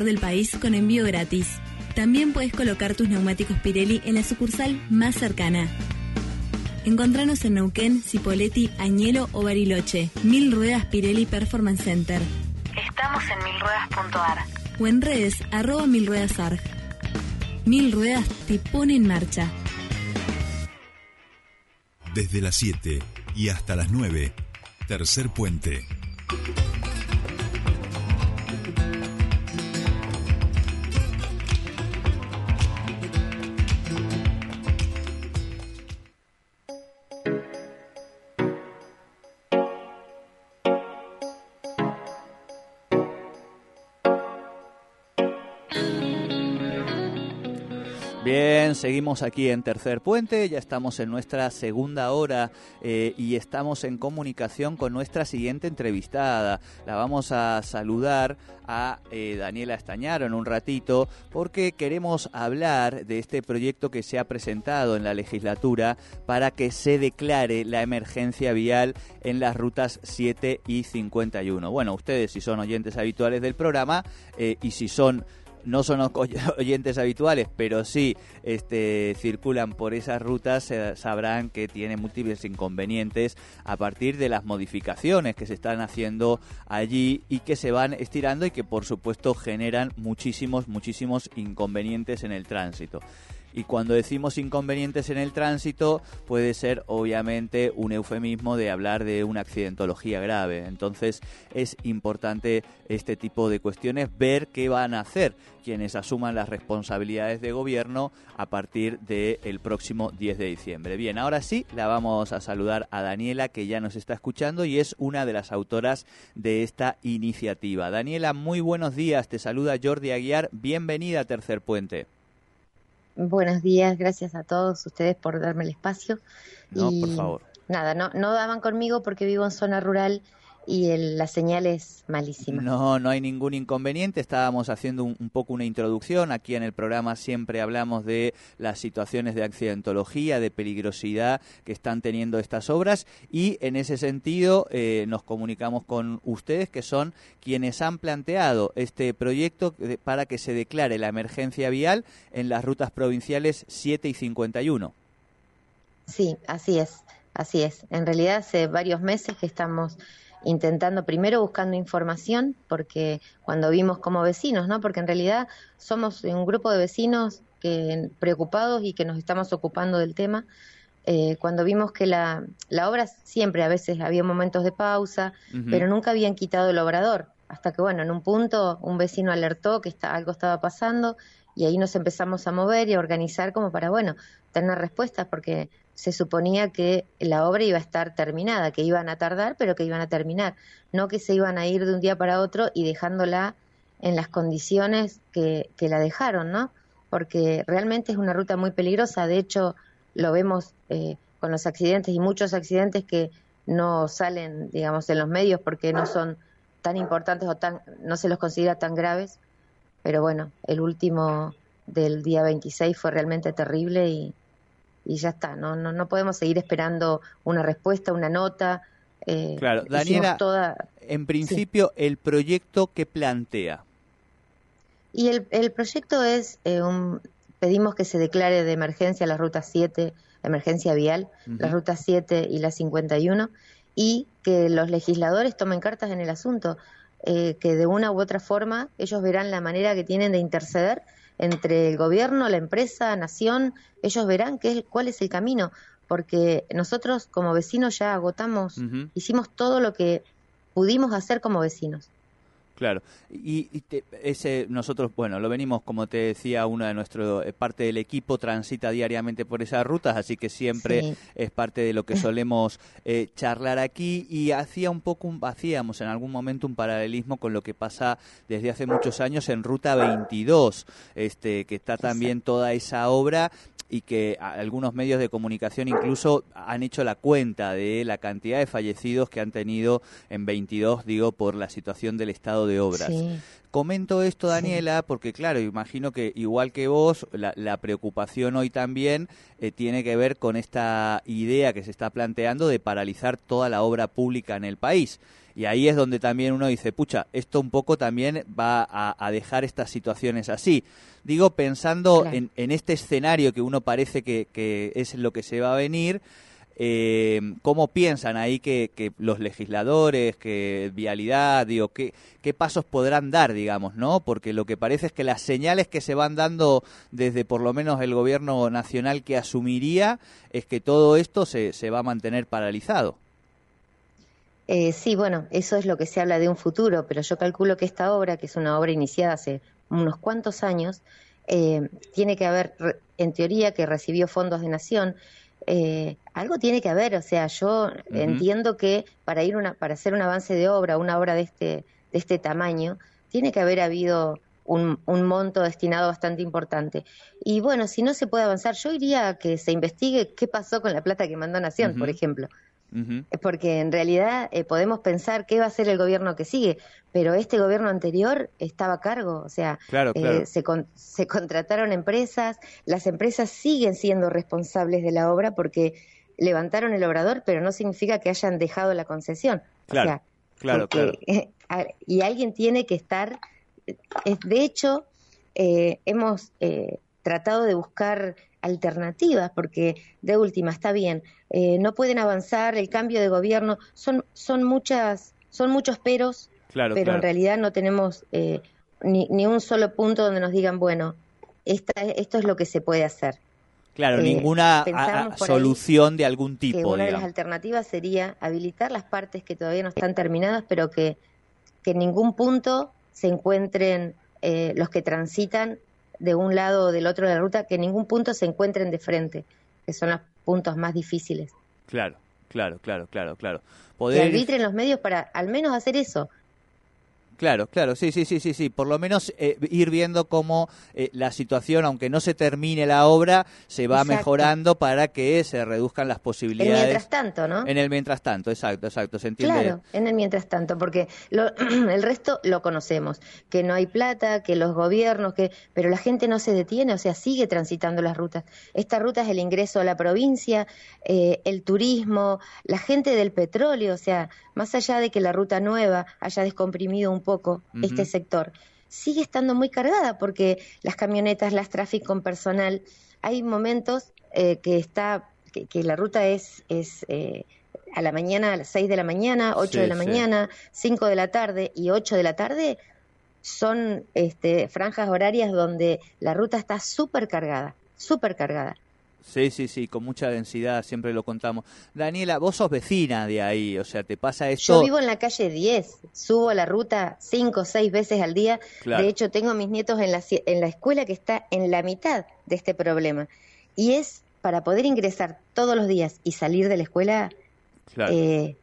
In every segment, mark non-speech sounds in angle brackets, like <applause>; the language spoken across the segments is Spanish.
del país con envío gratis. También puedes colocar tus neumáticos Pirelli en la sucursal más cercana. Encontranos en Neuquén, Cipolletti, Añelo o Bariloche. Mil Ruedas Pirelli Performance Center. Estamos en milruedas.ar. O en redes, arroba Mil Ruedas Arg. Mil Ruedas te pone en marcha. Desde las 7 y hasta las 9, Tercer Puente. Bien, seguimos aquí en Tercer Puente, ya estamos en nuestra segunda hora eh, y estamos en comunicación con nuestra siguiente entrevistada. La vamos a saludar a eh, Daniela Estañaro en un ratito porque queremos hablar de este proyecto que se ha presentado en la legislatura para que se declare la emergencia vial en las rutas 7 y 51. Bueno, ustedes si son oyentes habituales del programa eh, y si son no son <laughs> oyentes habituales, pero sí este, circulan por esas rutas, sabrán que tiene múltiples inconvenientes a partir de las modificaciones que se están haciendo allí y que se van estirando y que por supuesto generan muchísimos, muchísimos inconvenientes en el tránsito. Y cuando decimos inconvenientes en el tránsito, puede ser obviamente un eufemismo de hablar de una accidentología grave. Entonces es importante este tipo de cuestiones, ver qué van a hacer quienes asuman las responsabilidades de gobierno a partir del próximo 10 de diciembre. Bien, ahora sí, la vamos a saludar a Daniela, que ya nos está escuchando y es una de las autoras de esta iniciativa. Daniela, muy buenos días. Te saluda Jordi Aguiar. Bienvenida a Tercer Puente. Buenos días, gracias a todos ustedes por darme el espacio. No, por favor. Nada, no, no daban conmigo porque vivo en zona rural y el, la señal es malísima. No, no hay ningún inconveniente. Estábamos haciendo un, poco una introducción. Aquí en el programa siempre hablamos de las situaciones de accidentología, de peligrosidad que están teniendo estas obras y en ese sentido eh, nos comunicamos con ustedes que son quienes han planteado este proyecto para que se declare la emergencia vial en las rutas provinciales 7 y 51. Sí, así es, así es. En realidad hace varios meses que estamos intentando primero buscando información, porque cuando vimos como vecinos, ¿no? Porque en realidad somos un grupo de vecinos que preocupados y que nos estamos ocupando del tema. Eh, cuando vimos que la, la obra siempre a veces había momentos de pausa, pero nunca habían quitado el obrador, hasta que bueno, en un punto un vecino alertó que está, algo estaba pasando y ahí nos empezamos a mover y a organizar como para, bueno, tener respuestas, porque se suponía que la obra iba a estar terminada, que iban a tardar, pero que iban a terminar, no que se iban a ir de un día para otro y dejándola en las condiciones que, que la dejaron, ¿no? Porque realmente es una ruta muy peligrosa, de hecho lo vemos eh, con los accidentes y muchos accidentes que no salen, digamos, en los medios porque no son tan importantes o tan, no se los considera tan graves, pero bueno, el último del día 26 fue realmente terrible y, y ya está, no, no, no podemos seguir esperando una respuesta, una nota. Eh, claro, Daniela, en principio, el proyecto que plantea. Y el, el proyecto es, eh, un, pedimos que se declare de emergencia la ruta 7, emergencia vial, la ruta 7 y la 51, y que los legisladores tomen cartas en el asunto, eh, que de una u otra forma ellos verán la manera que tienen de interceder entre el gobierno, la empresa, nación, ellos verán qué, cuál es el camino, porque nosotros como vecinos ya agotamos, hicimos todo lo que pudimos hacer como vecinos. Claro, y, ese nosotros, bueno, lo venimos, como te decía, una de nuestro eh, parte del equipo transita diariamente por esas rutas, así que siempre es parte de lo que solemos eh, charlar aquí. Y hacía un poco, hacíamos en algún momento un paralelismo con lo que pasa desde hace muchos años en Ruta 22, este, que está también toda esa obra y que algunos medios de comunicación incluso han hecho la cuenta de la cantidad de fallecidos que han tenido en 22, digo, por la situación del estado de obras. Comento esto, Daniela, porque claro, imagino que igual que vos, la, preocupación hoy también eh, tiene que ver con esta idea que se está planteando de paralizar toda la obra pública en el país. Y ahí es donde también uno dice, pucha, esto un poco también va a, dejar estas situaciones así. Digo, pensando en, este escenario que uno parece que, que es lo que se va a venir, eh, ¿Cómo piensan ahí que, los legisladores, que vialidad, digo, qué, qué pasos podrán dar, digamos, ¿no? Porque lo que parece es que las señales que se van dando desde por lo menos el gobierno nacional que asumiría es que todo esto se, se va a mantener paralizado. Eh, sí, bueno, eso es lo que se habla de un futuro, pero yo calculo que esta obra, que es una obra iniciada hace unos cuantos años, eh, tiene que haber, en teoría, que recibió fondos de nación, eh, algo tiene que haber, o sea, yo entiendo que para ir una, para hacer un avance de obra, una obra de este, de este tamaño, tiene que haber habido un, monto destinado bastante importante. Y bueno, si no se puede avanzar, yo iría a que se investigue qué pasó con la plata que mandó Nación, por ejemplo. Porque en realidad eh, podemos pensar qué va a hacer el gobierno que sigue, pero este gobierno anterior estaba a cargo, o sea, eh, se, se contrataron empresas, las empresas siguen siendo responsables de la obra porque levantaron el obrador, pero no significa que hayan dejado la concesión. Claro, claro, claro. <laughs> y alguien tiene que estar, de hecho, eh, hemos tratado de buscar alternativas, porque de última está bien, eh, no pueden avanzar, el cambio de gobierno, son, son muchas, son muchos peros, pero en realidad no tenemos eh, ni, ni, un solo punto donde nos digan, bueno, esta, esto es lo que se puede hacer. Claro, eh, ninguna solución de algún tipo. Que una de las alternativas sería habilitar las partes que todavía no están terminadas, pero que, que en ningún punto se encuentren los que transitan de un lado o del otro de la ruta, que en ningún punto se encuentren de frente, que son los puntos más difíciles. Claro, claro, claro, claro, claro. Poder... Que arbitren los medios para al menos hacer eso, Claro, claro, sí, sí, sí, sí, sí. Por lo menos eh, ir viendo cómo eh, la situación, aunque no se termine la obra, se va mejorando para que se reduzcan las posibilidades. En el mientras tanto, ¿no? En el mientras tanto, exacto, exacto, se entiende. Claro, en el mientras tanto, porque <clears throat> el resto lo conocemos, que no hay plata, que los gobiernos, que, pero la gente no se detiene, o sea, sigue transitando las rutas. Esta ruta es el ingreso a la provincia, eh, el turismo, la gente del petróleo, o sea, más allá de que la ruta nueva haya descomprimido un poco este sector, sigue estando muy cargada porque las camionetas, las tráficos con personal, hay momentos eh, que está que, la ruta es, es eh, a la mañana, a las 6 de la mañana, 8 de la mañana, 5 de la tarde y 8 de la tarde son este, franjas horarias donde la ruta está súper cargada, súper cargada. Sí, sí, sí, con mucha densidad, siempre lo contamos. Daniela, vos sos vecina de ahí, o sea, ¿te pasa esto? Yo vivo en la calle 10, subo la ruta cinco o seis veces al día. De hecho, tengo a mis nietos en la, en la escuela que está en la mitad de este problema. Y es para poder ingresar todos los días y salir de la escuela, eh,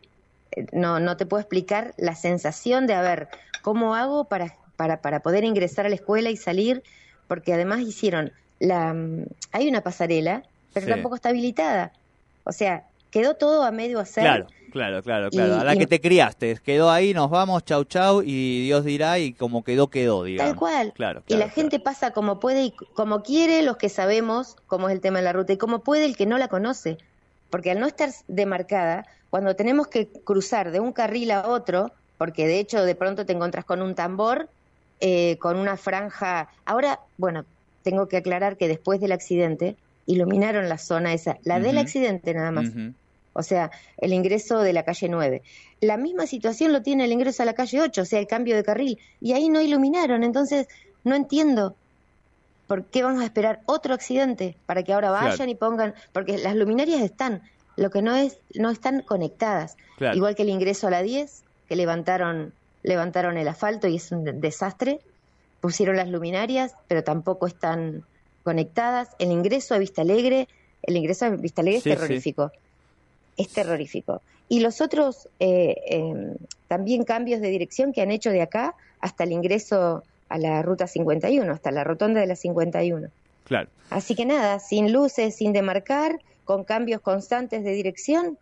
no, no te puedo explicar la sensación de, a ver, ¿cómo hago para, para, para poder ingresar a la escuela y salir? Porque además hicieron la, hay una pasarela, pero tampoco está habilitada. O sea, quedó todo a medio hacer. Claro, claro, claro, claro. a la que te criaste, quedó ahí, nos vamos, chau, chau, y Dios dirá, y como quedó, quedó, digamos. Tal cual. Claro, y la gente pasa como puede y como quiere los que sabemos cómo es el tema de la ruta, y como puede el que no la conoce. Porque al no estar demarcada, cuando tenemos que cruzar de un carril a otro, porque de hecho de pronto te encuentras con un tambor, eh, con una franja. Ahora, bueno, tengo que aclarar que después del accidente iluminaron la zona esa, la del accidente nada más. O sea, el ingreso de la calle 9. La misma situación lo tiene el ingreso a la calle 8, o sea, el cambio de carril. Y ahí no iluminaron. Entonces, no entiendo por qué vamos a esperar otro accidente para que ahora vayan y pongan. Porque las luminarias están, lo que no es, no están conectadas. Igual que el ingreso a la 10, que levantaron, levantaron el asfalto y es un desastre pusieron las luminarias, pero tampoco están conectadas. El ingreso a Vista Alegre, el ingreso a Vista Alegre es terrorífico. Es terrorífico. Y los otros eh, em, también cambios de dirección que han hecho de acá hasta el ingreso a la ruta 51, hasta la rotonda de la 51. Claro. Así que nada, sin luces, sin demarcar, con cambios constantes de dirección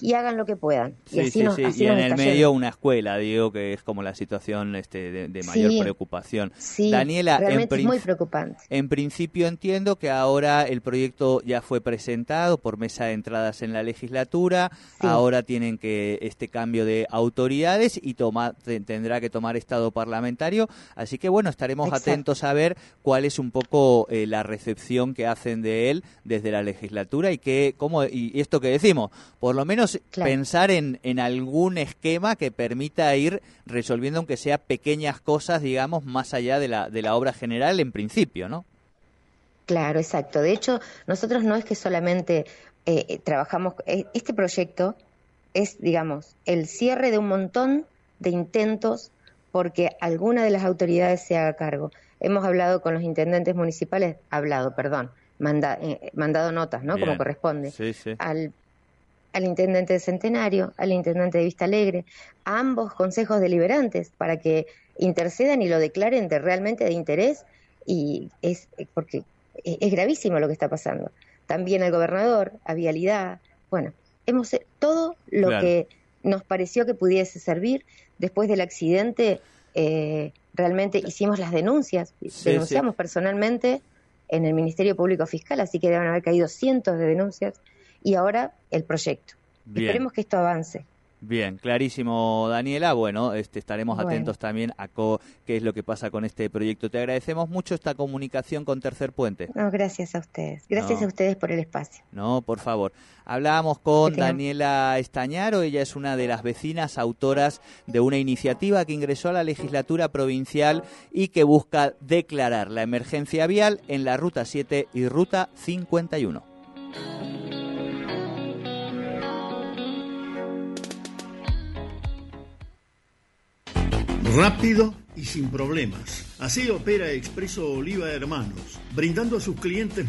y, hagan lo que puedan. Sí, y sí, sí. y en el medio una escuela, digo, que es como la situación este, de, mayor preocupación. Sí, Daniela, realmente es muy preocupante. En principio entiendo que ahora el proyecto ya fue presentado por mesa de entradas en la legislatura, ahora tienen que este cambio de autoridades y toma, tendrá que tomar estado parlamentario, así que bueno, estaremos atentos a ver cuál es un poco eh, la recepción que hacen de él desde la legislatura y que, cómo, y esto que decimos, por lo menos pensar en, en algún esquema que permita ir resolviendo, aunque sea pequeñas cosas, digamos, más allá de la, de la obra general en principio, ¿no? Claro, exacto. De hecho, nosotros no es que solamente eh, eh, trabajamos, eh, este proyecto es, digamos, el cierre de un montón de intentos porque alguna de las autoridades se haga cargo. Hemos hablado con los intendentes municipales, hablado, perdón, mandado notas, ¿no? Como corresponde. Sí, sí. Al al intendente de Centenario, al intendente de Vista Alegre, a ambos consejos deliberantes para que intercedan y lo declaren de, realmente de interés y es porque es gravísimo lo que está pasando. También al gobernador, a Vialidad, bueno, hemos todo lo que nos pareció que pudiese servir después del accidente. Eh, realmente hicimos las denuncias, denunciamos personalmente en el Ministerio Público Fiscal, así que deben haber caído cientos de denuncias y ahora el proyecto. Esperemos que esto avance. Bien, clarísimo, Daniela. Bueno, este, estaremos atentos también a qué es lo que pasa con este proyecto. Te agradecemos mucho esta comunicación con Tercer Puente. No, gracias a ustedes. Gracias a ustedes por el espacio. No, por favor. Hablábamos con Daniela Estañaro. Ella es una de las vecinas autoras de una iniciativa que ingresó a la legislatura provincial y que busca declarar la emergencia vial en la Ruta 7 y Ruta 51. Rápido y sin problemas. Así opera Expreso Oliva Hermanos, brindando a sus clientes